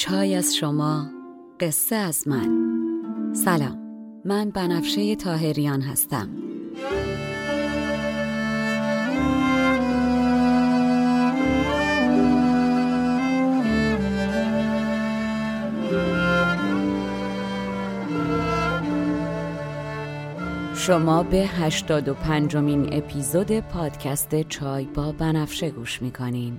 چای از شما قصه از من. سلام من بنفشه تاهریان هستم. شما به 85 مین اپیزود پادکست چای با بنفشه گوش می‌کنین.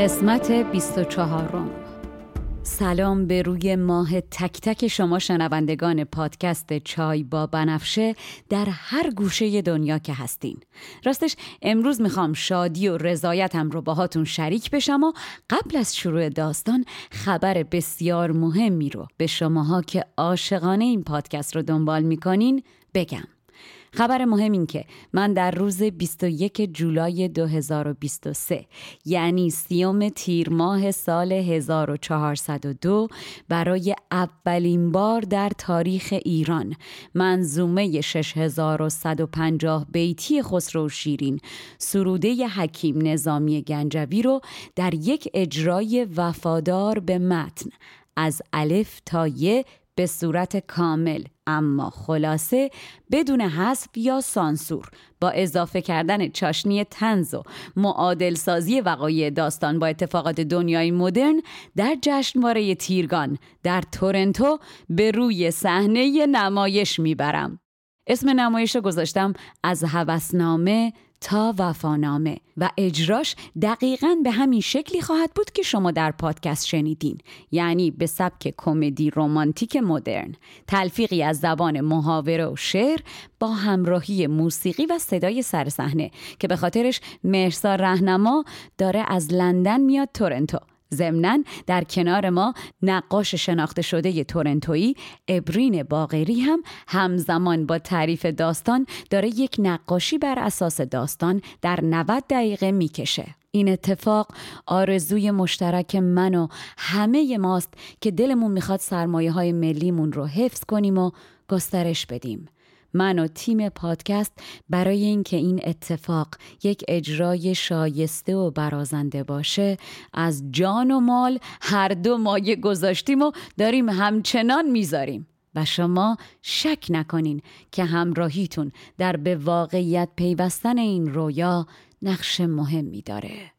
قسمت 24 سلام به روی ماه تک تک شما شنوندگان پادکست چای با بنفشه در هر گوشه دنیا که هستین. راستش امروز می‌خوام شادی و رضایتم رو باهاتون شریک بشم و قبل از شروع داستان خبر بسیار مهمی رو به شماها که عاشقانه این پادکست رو دنبال می‌کنین بگم. خبر مهم این که من در روز 21 جولای 2023 یعنی سیوم تیر ماه سال 1402 برای اولین بار در تاریخ ایران منظومه 6150 بیتی خسرو شیرین سروده حکیم نظامی گنجوی رو در یک اجرای وفادار به متن از الف تا یه به صورت کامل. اما خلاصه بدون حذف یا سانسور. با اضافه کردن چاشنی تنز و معادل سازی وقایع داستان با اتفاقات دنیای مدرن در جشنواره تیرگان در تورنتو به روی صحنه نمایش می‌برم. اسم نمایش رو گذاشتم از هوسنامه تا وفانامه و اجراش دقیقا به همین شکلی خواهد بود که شما در پادکست شنیدین یعنی به سبک کمدی رومانتیک مدرن. تلفیقی از زبان محاوره و شعر با همراهی موسیقی و صدای سر صحنه که به خاطرش مرسا رهنما داره از لندن میاد تورنتو. ضمنا در کنار ما نقاش شناخته شده تورنتویی ابرین باغری هم همزمان با تعریف داستان داره یک نقاشی بر اساس داستان در 90 دقیقه می‌کشه. این اتفاق آرزوی مشترک من و همه ماست که دلمون می‌خواد سرمایه های ملیمون رو حفظ کنیم و گسترش بدیم. من و تیم پادکست برای اینکه این اتفاق یک اجرای شایسته و برازنده باشه از جان و مال هر دو مایه گذاشتیم و داریم همچنان می‌ذاریم. و شما شک نکنین که همراهیتون در به واقعیت پیوستن این رویا نقش مهمی داره.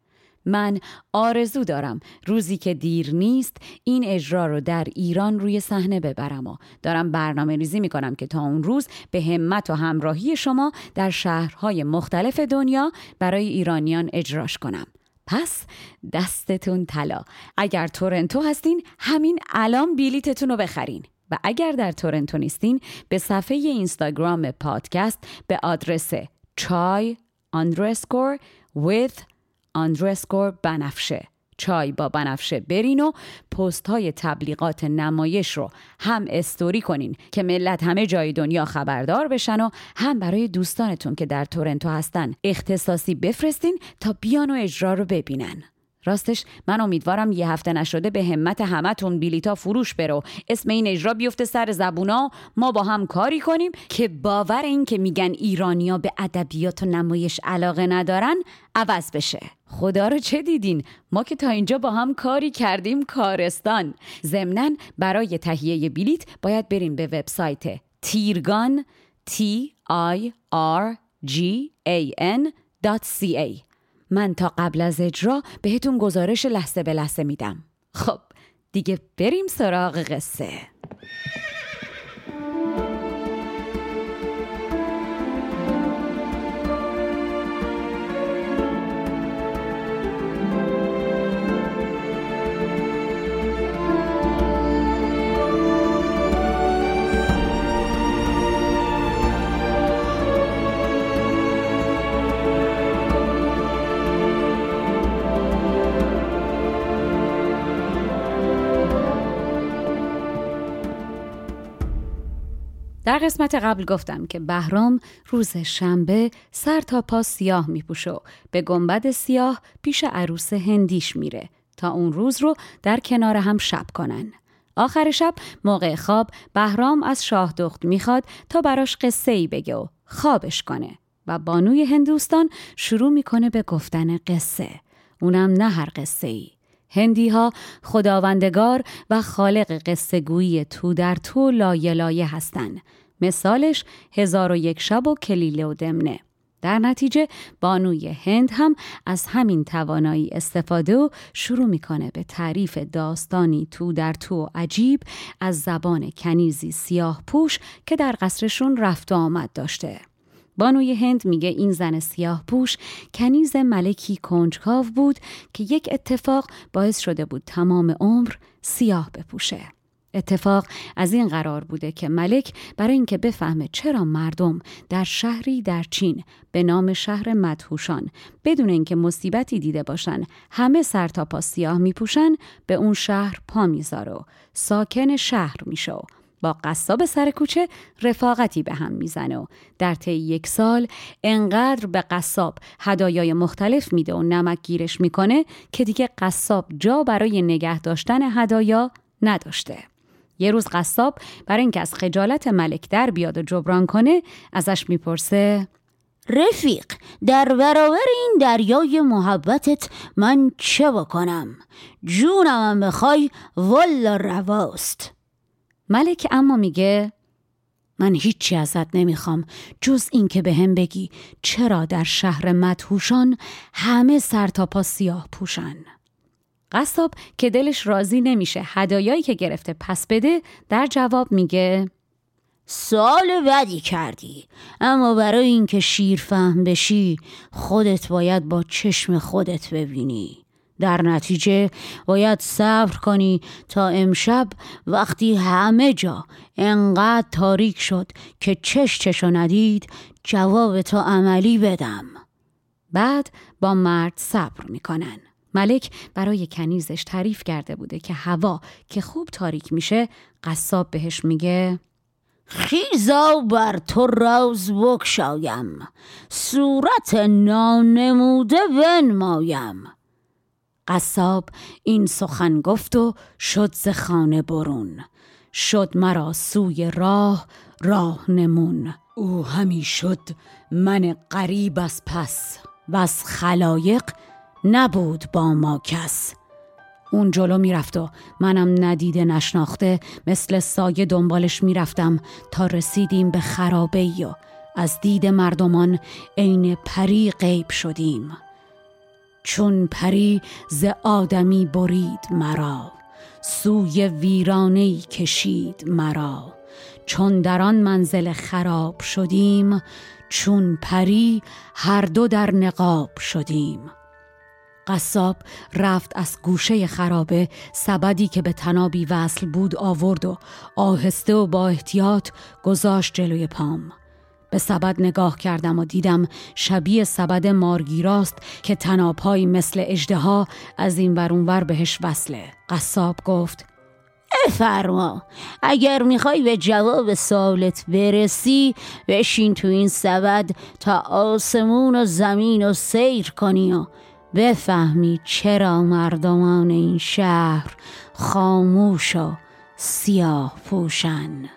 من آرزو دارم روزی که دیر نیست این اجرا رو در ایران روی صحنه ببرم و دارم برنامه ریزی می کنم که تا اون روز به همت و همراهی شما در شهرهای مختلف دنیا برای ایرانیان اجراش کنم. پس دستتون طلا. اگر تورنتو هستین همین الان بیلیتتون رو بخرین. و اگر در تورنتو نیستین به صفحه اینستاگرام پادکست به آدرس چای underscore with آندرسکور بنفشه. چای با بنفشه برین و پست های تبلیغات نمایش رو هم استوری کنین که ملت همه جای دنیا خبردار بشن و هم برای دوستانتون که در تورنتو هستن اختصاصی بفرستین تا بیان و اجرا رو ببینن. راستش من امیدوارم یه هفته نشده به همت همتون بیلیتا فروش برو. اسم این اجرا بیفته سر زبونا. ما با هم کاری کنیم که باور این که میگن ایرانیا به ادبیات و نمایش علاقه ندارن عوض بشه. خدا رو چه دیدین؟ ما که تا اینجا با هم کاری کردیم کارستان. ضمنا برای تهیه بلیت باید بریم به وبسایت تیرگان T I R G A N .ca من تا قبل از اجرا بهتون گزارش لحظه به لحظه میدم. خب دیگه بریم سراغ قصه. در قسمت قبل گفتم که بهرام روز شنبه سر تا پا سیاه میپوشه و به گنبد سیاه پیش عروس هندیش میره تا اون روز رو در کنار هم شب کنن. آخر شب موقع خواب بهرام از شاه دخت می‌خواد تا براش قصه ای بگه و خوابش کنه و بانوی هندوستان شروع می‌کنه به گفتن قصه. اونم نه هر قصه ای. هندی ها خداوندگار و خالق قصه گویی تو در تو لایه لایه هستن. مثالش هزار و یک شب و کلیله و دمنه. در نتیجه بانوی هند هم از همین توانایی استفاده و شروع می‌کنه به تعریف داستانی تو در تو عجیب از زبان کنیزی سیاه پوش که در قصرشون رفت و آمد داشته. بانوی هند میگه این زن سیاه پوش کنیز ملکی کنجکاو بود که یک اتفاق باعث شده بود تمام عمر سیاه بپوشه. اتفاق از این قرار بوده که ملک برای اینکه بفهمه چرا مردم در شهری در چین به نام شهر مدهوشان بدون اینکه مصیبتی دیده باشن همه سر تا پا سیاه میپوشن به اون شهر پا می‌ذاره و ساکن شهر میشه با قصاب سر کوچه رفاقتی به هم می‌زنه و در طی یک سال انقدر به قصاب هدایای مختلف میده و نمک گیرش می‌کنه که دیگه قصاب جا برای نگه داشتن هدایا نداشته. یه روز قصاب برای اینکه از خجالت ملک در بیاد و جبران کنه ازش می‌پرسه رفیق در برابر این دریای محبتت من چه بکنم جونم بخوای والا رواست ملک اما میگه من هیچی ازت نمی‌خوام. جز اینکه به هم بگی چرا در شهر مدهوشان همه سر تا پا سیاه پوشن. قصاب که دلش راضی نمیشه هدایایی که گرفته پس بده در جواب میگه سال بدی کردی اما برای اینکه شیر فهم بشی خودت باید با چشم خودت ببینی. در نتیجه باید صبر کنی تا امشب وقتی همه جا انقدر تاریک شد که چش چشو ندید جواب تو عملی بدم. بعد با مرد صبر می‌کنن. ملک برای کنیزش تعریف کرده بوده که هوا که خوب تاریک میشه قصاب بهش میگه خیزا بر تو راز بکشایم صورت نانموده بنمایم. قصاب این سخن گفت و شد ز خانه برون. شد مرا سوی راه راه نمون. او همی شد من قریب از پس و از خلایق نبود با ما کس. اون جلو می‌رفت و منم ندیده نشناخته مثل سایه دنبالش می‌رفتم تا رسیدیم به خرابه و از دید مردمان عین پری غیب شدیم. چون پری ز آدمی برید مرا سوی ویرانه کشید مرا. چون در آن منزل خراب شدیم چون پری هر دو در نقاب شدیم. قصاب رفت از گوشه خرابه سبدی که به تنابی وصل بود آورد و آهسته و با احتیاط گذاشت جلوی پام. به سبد نگاه کردم و دیدم شبیه سبد مارگیراست که تنابهایی مثل اجدها از این ورونور بهش وصله. قصاب گفت افرما اگر می‌خوای به جواب سوالت برسی بشین تو این سبد تا آسمون و زمین و سیر کنی و بفهمی چرا مردمان این شهر خاموش و سیاه پوشن.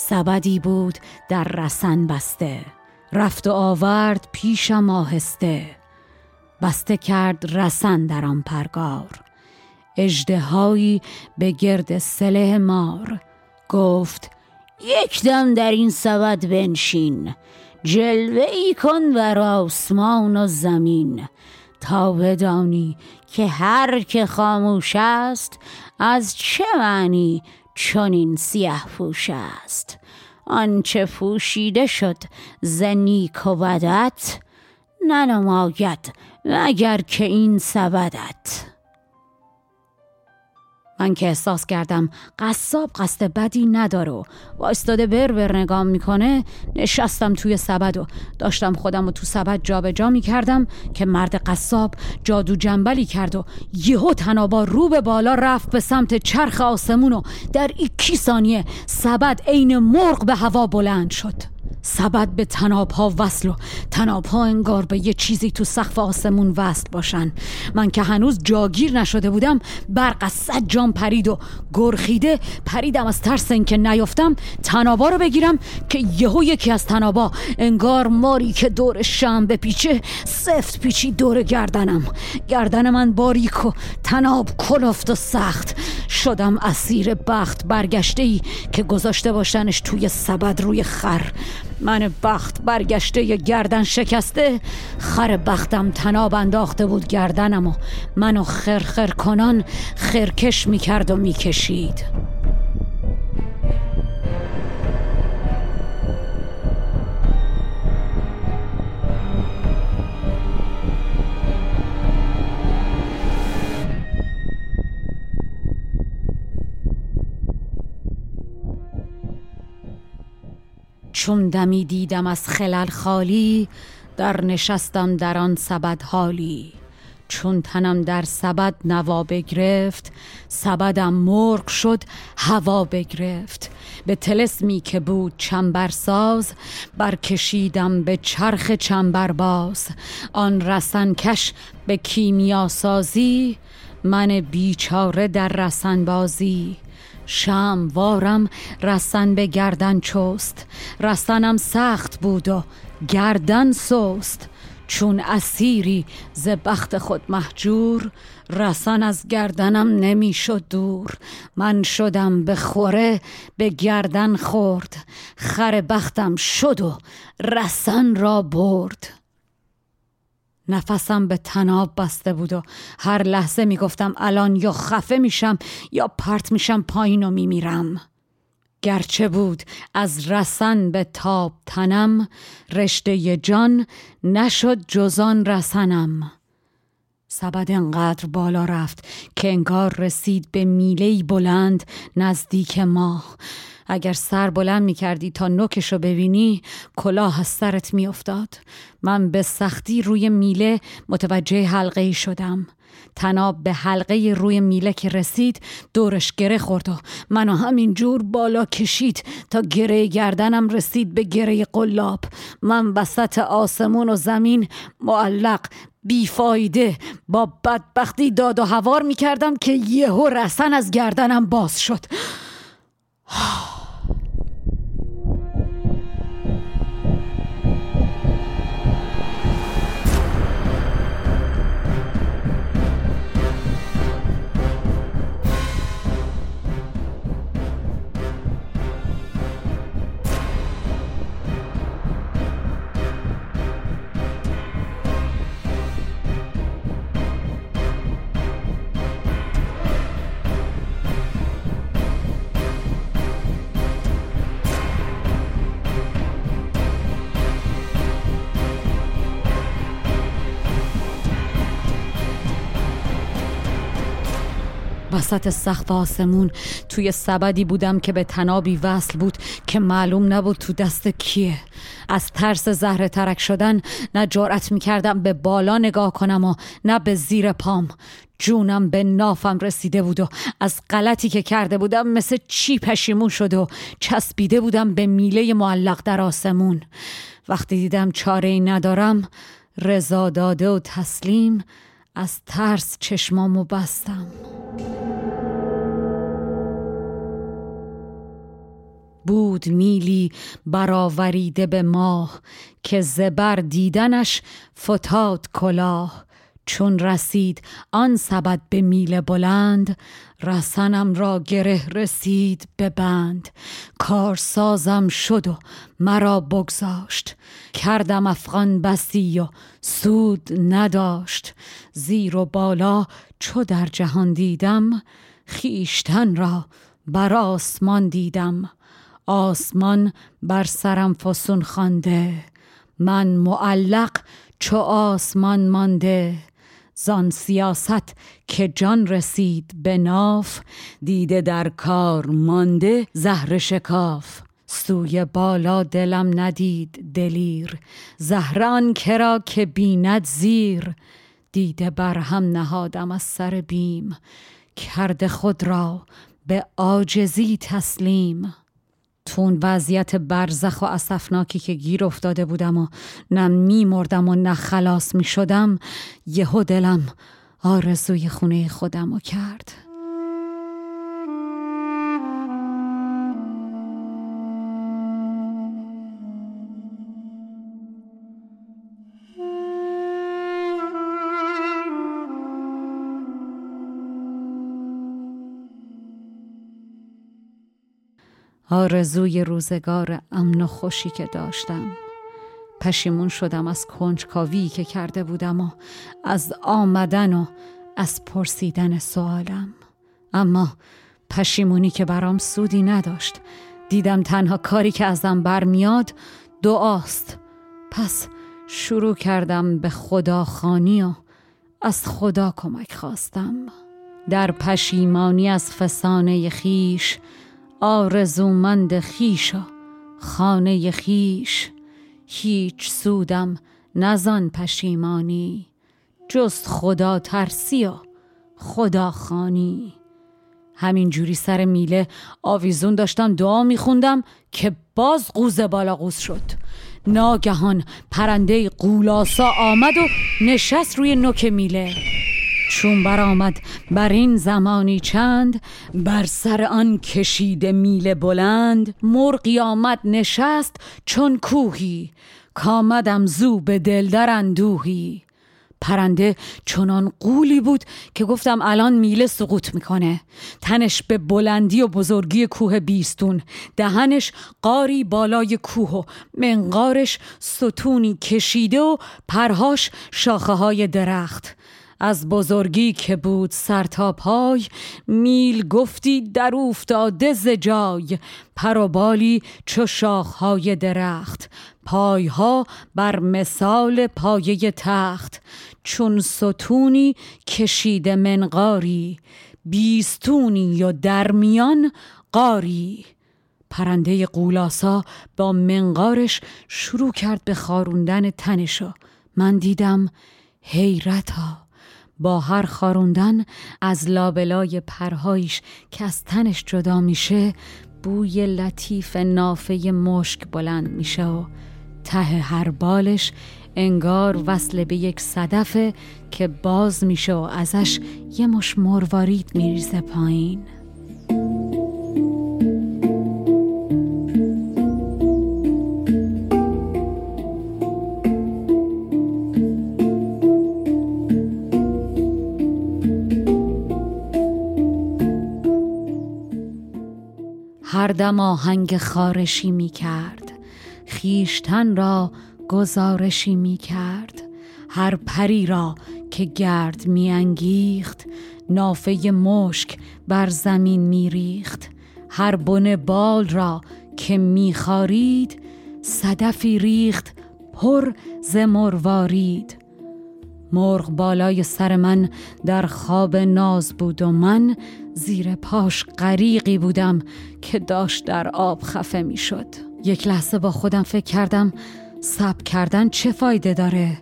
سبدی بود در رسن بسته. رفت و آورد پیشم آهسته. بسته کرد رسن در آن پرگار. اجدهایی به گرد سله مار. گفت یک دم در این سبد بنشین. جلوه ای کن بر آسمان و زمین. تا بدانی که هر که خاموش است از چه معنی چنین سیه پوش است. آنچه پوشیده شد زنیک و بدت ننماید مگر که این سبدت من که احساس کردم قصاب قصد بدی نداره. و وایستاده بر نگام می‌کنه نشستم توی سبد و داشتم خودم و تو سبد جابجا جا می‌کردم که مرد قصاب جادو جنبلی کرد و یهو تنابا رو به بالا رفت به سمت چرخ آسمون و در ایکی ثانیه سبد عین مرغ به هوا بلند شد. سبد به تناب ها وصل و تناب ها انگار به یه چیزی تو سقف آسمون وصل باشن. من که هنوز جاگیر نشده بودم برق از صد جام پرید و گرخیده پریدم از ترس اینکه نیفتم تنابا رو بگیرم که یهو یکی از تنابا انگار ماری که دور شم به پیچه سفت پیچی دور گردنم. گردن من باریک و تناب کلفت و سخت. شدم اسیر بخت برگشته ای که گذاشته باشنش توی سبد روی خر. من بخت برگشته ی گردن شکسته خر بختم تناب انداخته بود گردنم و منو خرخر کنان خرکش می‌کرد و می‌کشید. چون دمی دیدم از خلل خالی در نشستم در آن سبد حالی. چون تنم در سبد نوا بگرفت سبدم مرغ شد هوا بگرفت. به تلسمی که بود چنبرساز برکشیدم به چرخ چنبر باز آن رسن کش به کیمیا سازی من بیچاره در رسن بازی شم وارم رسن به گردن چست. رسنم سخت بود و گردن سست. چون اسیری ز بخت خود محجور رسن از گردنم نمی‌شد دور. من شدم به خوره به گردن خورد. خر بختم شد و رسن را برد. نفسم به تناب بسته بود و هر لحظه می‌گفتم الان یا خفه میشم یا پرت میشم پایین و میمیرم. گرچه بود از رسن به تاب تنم رشته جان نشد جزان رسنم. سبد انقدر بالا رفت که انگار رسید به میله بلند نزدیک ما اگر سر بلند می کردی تا نوکشو ببینی کلاه از سرت می افتاد. من به سختی روی میله متوجه حلقه شدم. تناب به حلقه روی میله که رسید دورش گره خورد و منو همین جور بالا کشید تا گره گردنم رسید به گره قلاب. من وسط آسمون و زمین معلق بیفایده با بدبختی داد و هوار می کردم که یهو رسن از گردنم باز شد. وسط سقف آسمون. توی سبدی بودم که به تنابی وصل بود که معلوم نبود تو دست کیه. از ترس زهره ترک شدن نه جارت می‌کردم به بالا نگاه کنم و نه به زیر پام. جونم به نافم رسیده بود و از غلطی که کرده بودم مثل چی پشیمون شده و چسبیده بودم به میله معلق در آسمون. وقتی دیدم چاره ای ندارم رضا داده و تسلیم از ترس چشمامو بستم. بود میلی برآوریده به ماه که زبر دیدنش فتاد کلاه. چون رسید آن سبد به میل بلند رسنم را گره رسید به بند. کارسازم شد و مرا بگذاشت. کردم افغان بسی و سود نداشت. زیر و بالا چو در جهان دیدم خیشتن را بر آسمان دیدم. آسمان بر سرم فسون خوانده من معلق چو آسمان مانده. زان سیاست که جان رسید به ناف دیده در کار مانده زهر شکاف. سوی بالا دلم ندید دلیر. زهران کرا که بیند زیر. دیده بر هم نهادم از سر بیم. کرده خود را به عاجزی تسلیم. تون وضعیت برزخ و اصفناکی که گیر افتاده بودم و نه میمردم و نه خلاص می شدم یهو دلم آرزوی خونه خودم رو کرد. آرزوی روزگار امن و خوشی که داشتم. پشیمون شدم از کنجکاوی که کرده بودم و از آمدن و از پرسیدن سوالم اما پشیمونی که برام سودی نداشت دیدم تنها کاری که ازم برمیاد دعاست. پس شروع کردم به خدا خانی و از خدا کمک خواستم. در پشیمانی از فسانه خیش آرزومند خیشا خانه خیش هیچ سودم نزان پشیمانی. جز خدا ترسی و خدا خانی همین جوری سر میله آویزون داشتم دعا میخوندم که باز قوز بالا قوز شد. ناگهان پرنده قولاسا آمد و نشست روی نوک میله. چون برآمد بر این زمانی چند بر سر آن کشید میل بلند مرغی آمد نشست چون کوهی کامدم زو به دل در اندوهی. پرنده چنان قولی بود که گفتم الان میله سقوط می‌کنه. تنش به بلندی و بزرگی کوه بیستون دهنش قاری بالای کوه و منقارش ستونی کشیده و پرهاش شاخه های درخت. از بزرگی که بود سر تا پای میل گفتی در افتاده ز جای. پر و بالی چو شاخهای درخت پایها بر مثال پایه تخت. چون ستونی کشیده منقاری بیستونی و درمیان قاری پرنده قولاسا با منقارش شروع کرد به خاروندن تنشو من دیدم حیرتا. با هر خاروندن از لابلای پرهایش که از تنش جدا میشه بوی لطیف نافه مشک بلند میشه و ته هر بالش انگار وصل به یک صدفه که باز میشه و ازش یه مش مروارید میریزه پایین. هر دم آهنگ خارشی می کرد. خیشتن را گزارشی می کرد. هر پری را که گرد می انگیخت نافه مشک بر زمین می ریخت. هر بن بال را که می خارید صدفی ریخت پر ز مروارید. مرغ بالای سر من در خواب ناز بود و من زیر پاش غریقی بودم که داشت در آب خفه می شد یک لحظه با خودم فکر کردم سب کردن چه فایده داره؟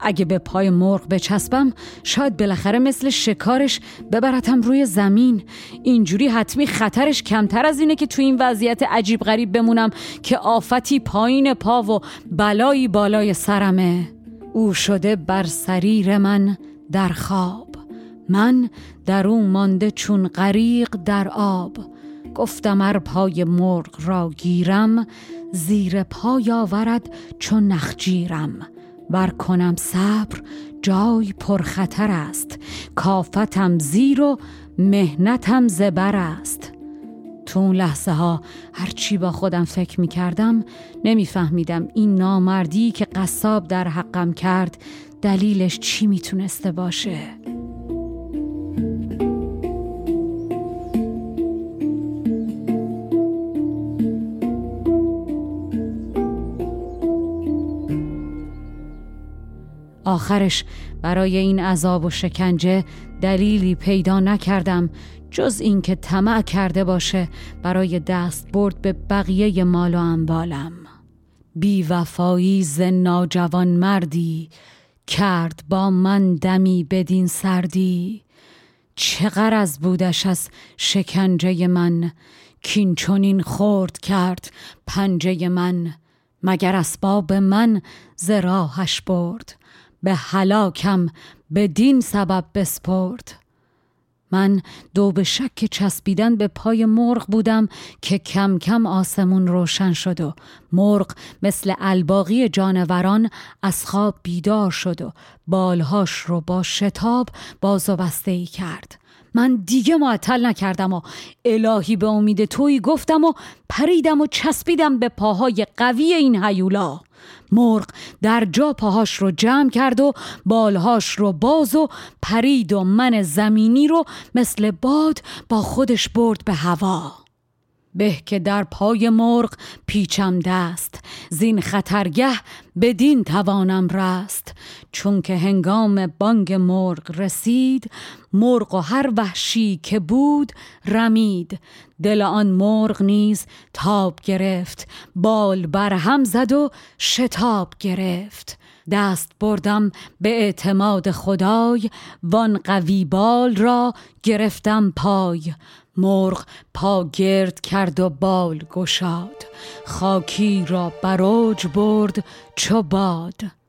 اگه به پای مرغ بچسبم شاید بالاخره مثل شکارش ببرتم روی زمین. اینجوری حتمی خطرش کمتر از اینه که تو این وضعیت عجیب غریب بمونم که آفتی پایین پا و بلایی بالای سرمه. او شده بر سریر من در خواب. من در او مانده چون غریق در آب. گفتم ار پای مرغ را گیرم زیر پای آورد چون نخجیرم. بر کنم صبر جای پرخطر است. کافتم زیر و مهنتم زبر است. تو اون لحظه ها هرچی با خودم فکر می کردم نمیفهمیدم این نامردی که قصاب در حقم کرد دلیلش چی می‌تونسته باشه. آخرش برای این عذاب و شکنجه دلیلی پیدا نکردم جز اینکه طمع کرده باشه برای دست برد به بقیه مال و انبالم بی وفایی ز ناجوان مردی کرد با من دمی بدین سردی. چه از بودش از شکنجه من؟ کین چونین خورد کرد پنجه من؟ مگر اسباب من ز راهش برد؟ به هلاکم به دین سبب بسپرد. من دو به شک چسبیدن به پای مرغ بودم که کم کم آسمون روشن شد و مرغ مثل الباقی جانوران از خواب بیدار شد و بالهاش رو با شتاب باز و بسته ای کرد. من دیگه معطل نکردم و الهی به امید تویی گفتم و پریدم و چسبیدم به پاهای قوی این هیولا. مرغ در جا پاهاش رو جمع کرد و بالهاش رو باز و پرید و من زمینی رو مثل باد با خودش برد به هوا. به که در پای مرغ پیچم دست. زین خطرگه بدین توانم رست. چون که هنگام بانگ مرغ رسید مرغ و هر وحشی که بود رمید. دل آن مرغ نیز تاب گرفت بال بر هم زد و شتاب گرفت. دست بردم به اعتماد خدای وان قوی بال را گرفتم پای. مرغ پا گرد کرد و بال گشاد خاکی را بروج برد چو باد.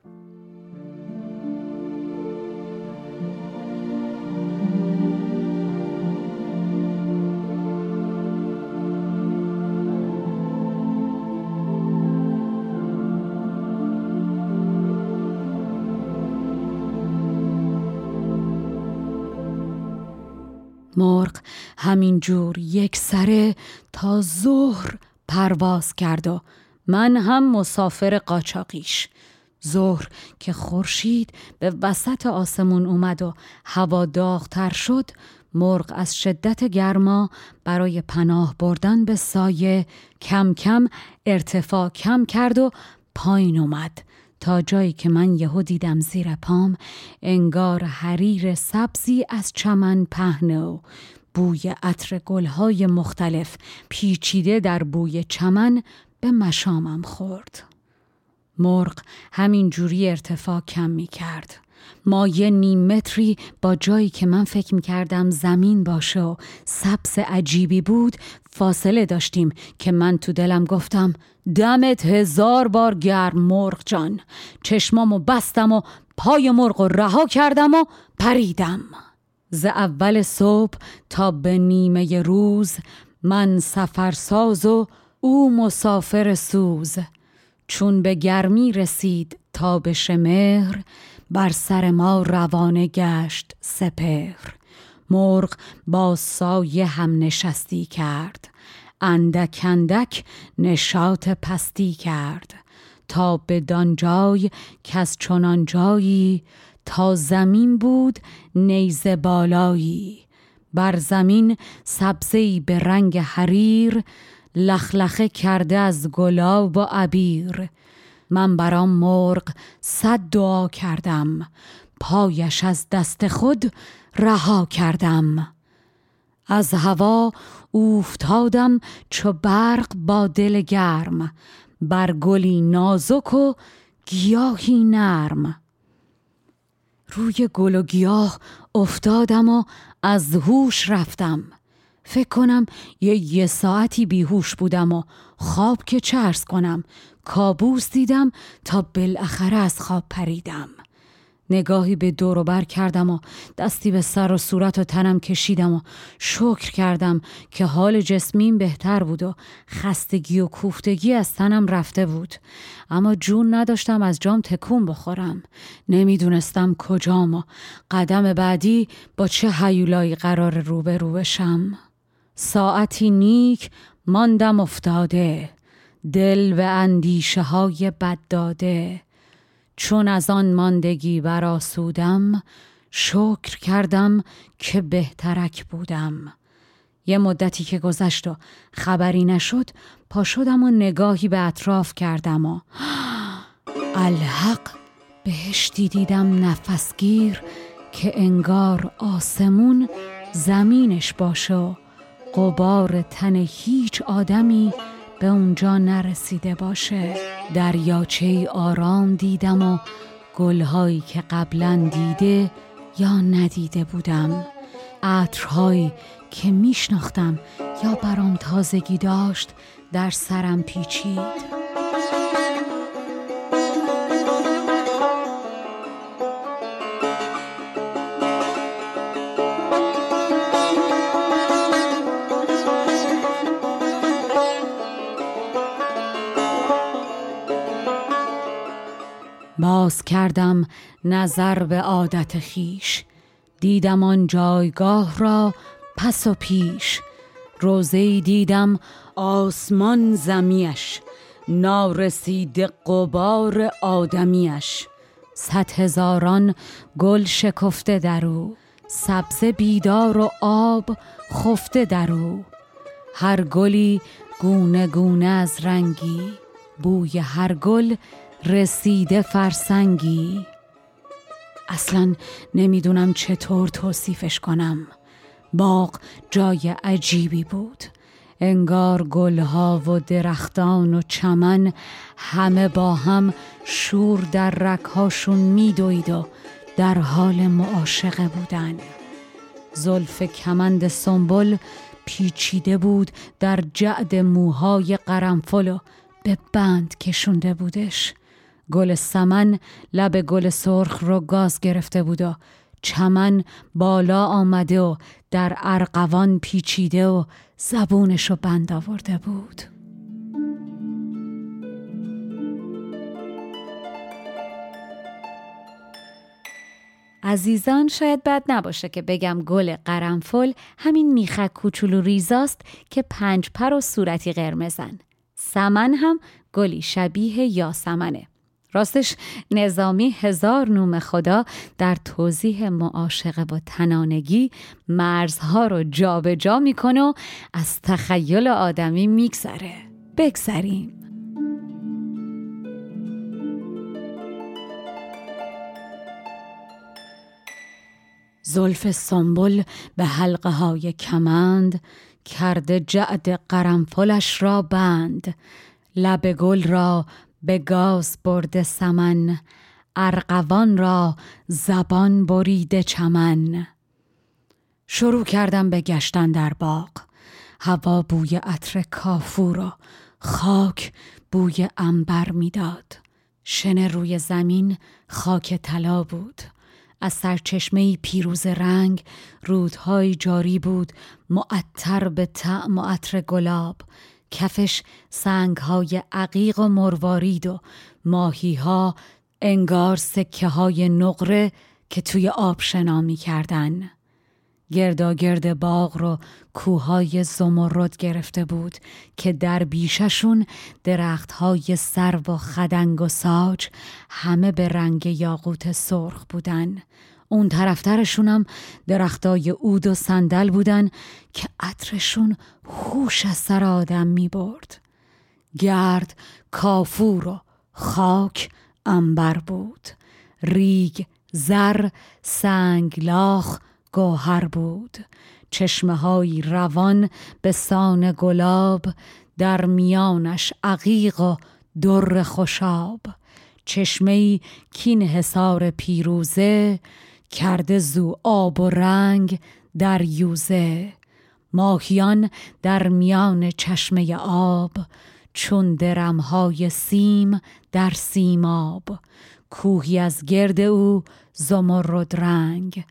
مرغ همین جور یک سره تا ظهر پرواز کرد و من هم مسافر قاچاقیش. ظهر که خورشید به وسط آسمون اومد و هوا داغتر شد مرغ از شدت گرما برای پناه بردن به سایه کم کم ارتفاع کم کرد و پایین اومد. تا جایی که من یهو دیدم زیر پام انگار حریر سبزی از چمن پهنه و بوی عطر گلهای مختلف پیچیده در بوی چمن به مشامم خورد. مرغ همین جوری ارتفاع کم می کرد مایه نیم متری با جایی که من فکر می کردم زمین باشه و سبز عجیبی بود فاصله داشتیم که من تو دلم گفتم دمت هزار بار گرم مرغ جان. چشمامو بستم و پای مرغ و رها کردم و پریدم. ز اول صبح تا به نیمه روز من سفرساز و او مسافر سوز. چون به گرمی رسید تا به شمهر بر سر ما روانه گشت سپر مرغ با سایه هم نشستی کرد. اندک اندک نشاط پستی کرد. تا به دانجای کس چنان جایی تا زمین بود نیزه بالایی. بر زمین سبزی به رنگ حریر لخلخه کرده از گلاب و عبیر. من برام مرغ صد دعا کردم. پایش از دست خود رها کردم. از هوا اوفتادم چو برق با دل گرم. بر گلی نازک و گیاهی نرم. روی گل و گیاه افتادم و از هوش رفتم. فکر کنم یه یه ساعتی بیهوش بودم و خواب که چرس کنم. کابوس دیدم تا بالاخره از خواب پریدم. نگاهی به دور و بر کردم و دستی به سر و صورت و تنم کشیدم و شکر کردم که حال جسمیم بهتر بود و خستگی و کوفتگی از تنم رفته بود. اما جون نداشتم از جام تکون بخورم. نمی‌دونستم کجام و قدم بعدی با چه حیولایی قرار روبرو بشم. ساعتی نیک ماندم افتاده دل و اندیشه های بد داده. چون از آن ماندگی براسودم شکر کردم که بهترک بودم. یه مدتی که گذشت و خبری نشد پا شدم و نگاهی به اطراف کردم و الحق بهشتی دیدم نفسگیر که انگار آسمون زمینش باشه قبار تن هیچ آدمی به اونجا نرسیده باشه. دریاچه آرام دیدم و گلهایی که قبلا دیده یا ندیده بودم. عطرهایی که میشناختم یا برام تازگی داشت در سرم پیچید. باز کردم نظر به عادت خیش دیدم آن جایگاه را پس و پیش. روزه دیدم آسمان زمیش نارسید قبار آدمیش. صد هزاران گل شکفته در او سبز بیدار و آب خفته در او. هر گلی گونه گونه از رنگی بوی هر گل رسیده فرسنگی. اصلا نمی‌دونم چطور توصیفش کنم. باغ جای عجیبی بود. انگار گلها و درختان و چمن همه با هم شور در رکهاشون میدوید و در حال معاشقه بودن. زلف کمند سنبل پیچیده بود در جعد موهای قرنفل و به بند کشونده بودش. گل سمن لب گل سرخ رو گاز گرفته بود و چمن بالا آمده و در ارقوان پیچیده و زبونش رو بند آورده بود. عزیزان شاید بد نباشه که بگم گل قرنفل همین میخک کوچولو ریزاست که پنج پر و صورتی قرمزن. سمن هم گلی شبیه یاسمنه. راستش نظامی هزار نوم خدا در توضیح معاشقه با تنانگی مرزها رو جابجا جا می‌کنه و از تخیل آدمی میگذره. بگذریم. زلف سنبل به حلقه های کمند کرده جعد قرنفلش را بند. لب گل را به گاز برده سمن ارقوان را زبان بریده چمن. شروع کردم به گشتن در باغ. هوا بوی عطر کافور و خاک بوی انبر می‌داد. شن روی زمین خاک طلا بود. از سرچشمه پیروز رنگ رودهای جاری بود معطر به طعم و عطر گلاب. کفش سنگ های عقیق و مروارید و ماهی ها انگار سکه های نقره که توی آب شنا می کردن. گرد باغ رو کوههای زمرد گرفته بود که در بیششون های سر و خدنگ و ساج همه به رنگ یاقوت سرخ بودن اون طرفترشونم درختای اود و صندل بودن که عطرشون خوش از سر آدم می برد. گرد کافور و خاک انبر بود. ریگ زر سنگلاخ گوهر بود. چشمه های روان به سان گلاب در میانش عقیق و در خوشاب. چشمه کین حسار پیروزه کرده زو آب و رنگ در یوزه. ماهیان در میان چشمه آب چون درمهای سیم در سیماب. کوهی از گرد او زمرد رنگ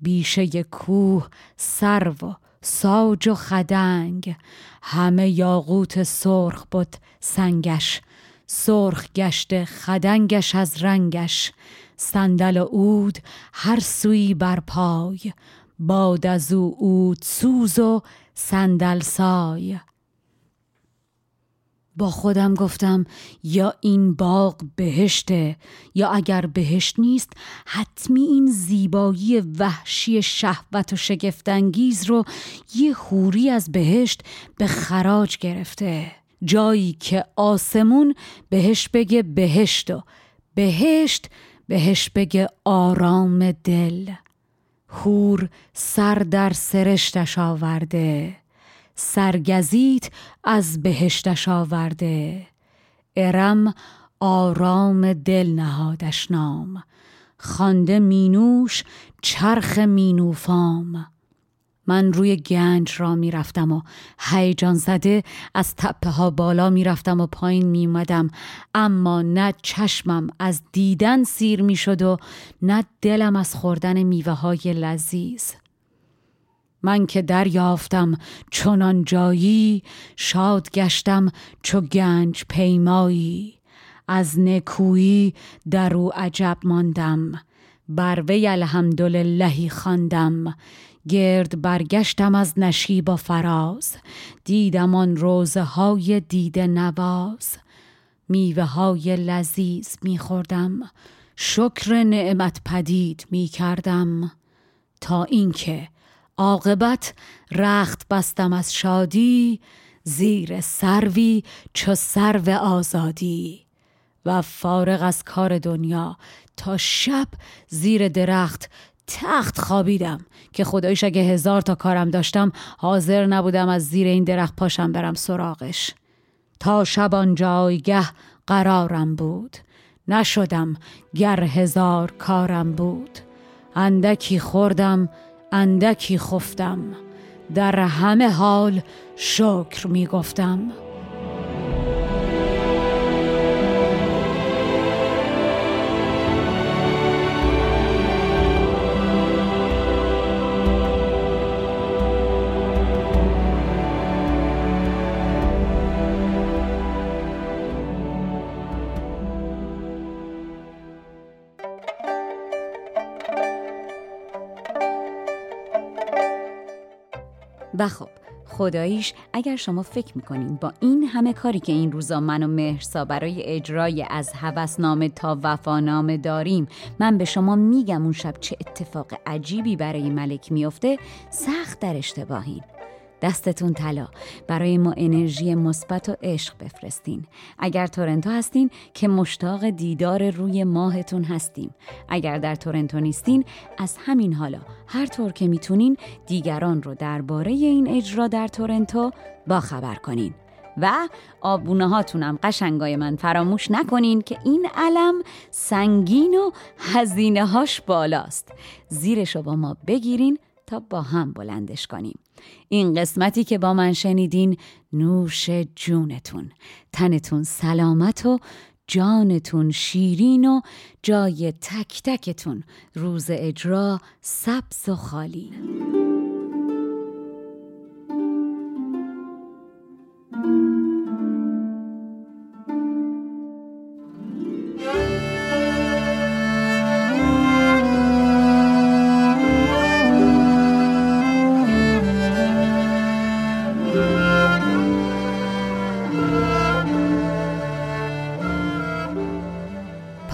بیشه کوه سرو و ساج و خدنگ. همه یاقوت سرخ بود سنگش سرخ گشته خدنگش از رنگش. صندل و عود هر سوی بر پای باد از او عود سوز و صندل سای. با خودم گفتم یا این باغ بهشته یا اگر بهشت نیست حتمی این زیبایی وحشی شهوت و شگفتانگیز رو یه خوری از بهشت به خراج گرفته. جایی که آسمون بهش بگه بهشت و بهشت بهش بگه آرام دل. هور سر در سرشتش آورده. سرگزیت از بهشتش آورده. ارم آرام دل نهادش نام. خانده مینوش چرخ مینوفام. من روی گنج را می‌رفتم و هیجان زده از تپه ها بالا می‌رفتم و پایین میومدم اما نه چشمم از دیدن سیر می‌شد و نه دلم از خوردن میوه های لذیذ. من که دریافتم چنان جایی شاد گشتم چو گنج پیمایی. از نکویی در او عجب ماندم. بر وی الحمدللهی خواندم. گرد برگشتم از نشیب و فراز دیدم آن روزه های دیده نواز. میوه های لذیذ میخوردم شکر نعمت پدید می‌کردم. تا اینکه عاقبت رخت بستم از شادی زیر سروی چو سرو آزادی. و فارغ از کار دنیا تا شب زیر درخت تخت خوابیدم که خدایش اگه هزار تا کارم داشتم حاضر نبودم از زیر این درخت پاشم برم سراغش. تا شب آن جایگه قرارم بود. نشدم گر هزار کارم بود. اندکی خوردم اندکی خفتم. در همه حال شکر می گفتم و خب خداییش اگر شما فکر می‌کنین با این همه کاری که این روزا من و مهرسا برای اجرای از هوسنامه تا وفانامه داریم من به شما میگم اون شب چه اتفاق عجیبی برای ملک میفته سخت در اشتباهین. دستتون طلا. برای ما انرژی مثبت و عشق بفرستین. اگر تورنتو هستین که مشتاق دیدار روی ماهتون هستیم. اگر در تورنتو نیستین از همین حالا هر طور که می‌تونین دیگران رو درباره این اجرا در تورنتو با خبر کنین. و آبونه هاتونم قشنگای من فراموش نکنین که این علم سنگین و هزینه هاش بالاست. زیرش رو با ما بگیرین تا با هم بلندش کنیم. این قسمتی که با من شنیدین نوش جونتون. تنتون سلامت و جانتون شیرین و جای تک تکتون. روز اجرا سبز و خالی.